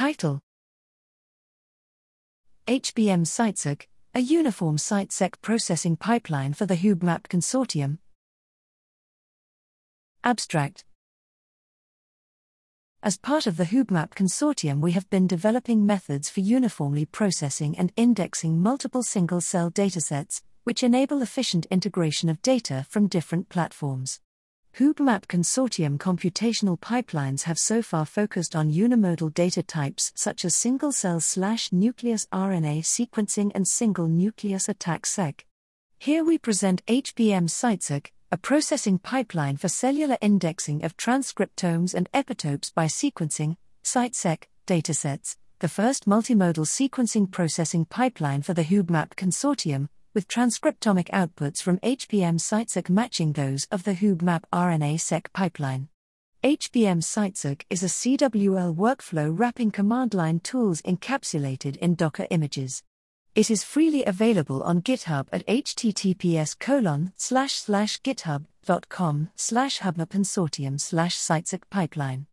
Title HBM CITEseq, a uniform CITE-seq processing pipeline for the HuBMAP consortium. Abstract As part of the HuBMAP consortium, we have been developing methods for uniformly processing and indexing multiple single cell datasets, which enable efficient integration of data from different platforms. HuBMAP Consortium computational pipelines have so far focused on unimodal data types such as single cell slash nucleus RNA sequencing and single nucleus ATAC-seq. Here we present HBM CITEseq, a processing pipeline for cellular indexing of transcriptomes and epitopes by sequencing, CITE-seq, datasets, the first multimodal sequencing processing pipeline for the HuBMAP Consortium, with transcriptomic outputs from HBM-CITEseq matching those of the HuBMAP RNA-seq pipeline. HBM-CITEseq is a CWL workflow wrapping command line tools encapsulated in Docker images. It is freely available on GitHub at https colon slash slash github.com slash hubmapconsortium slash citeseq pipeline.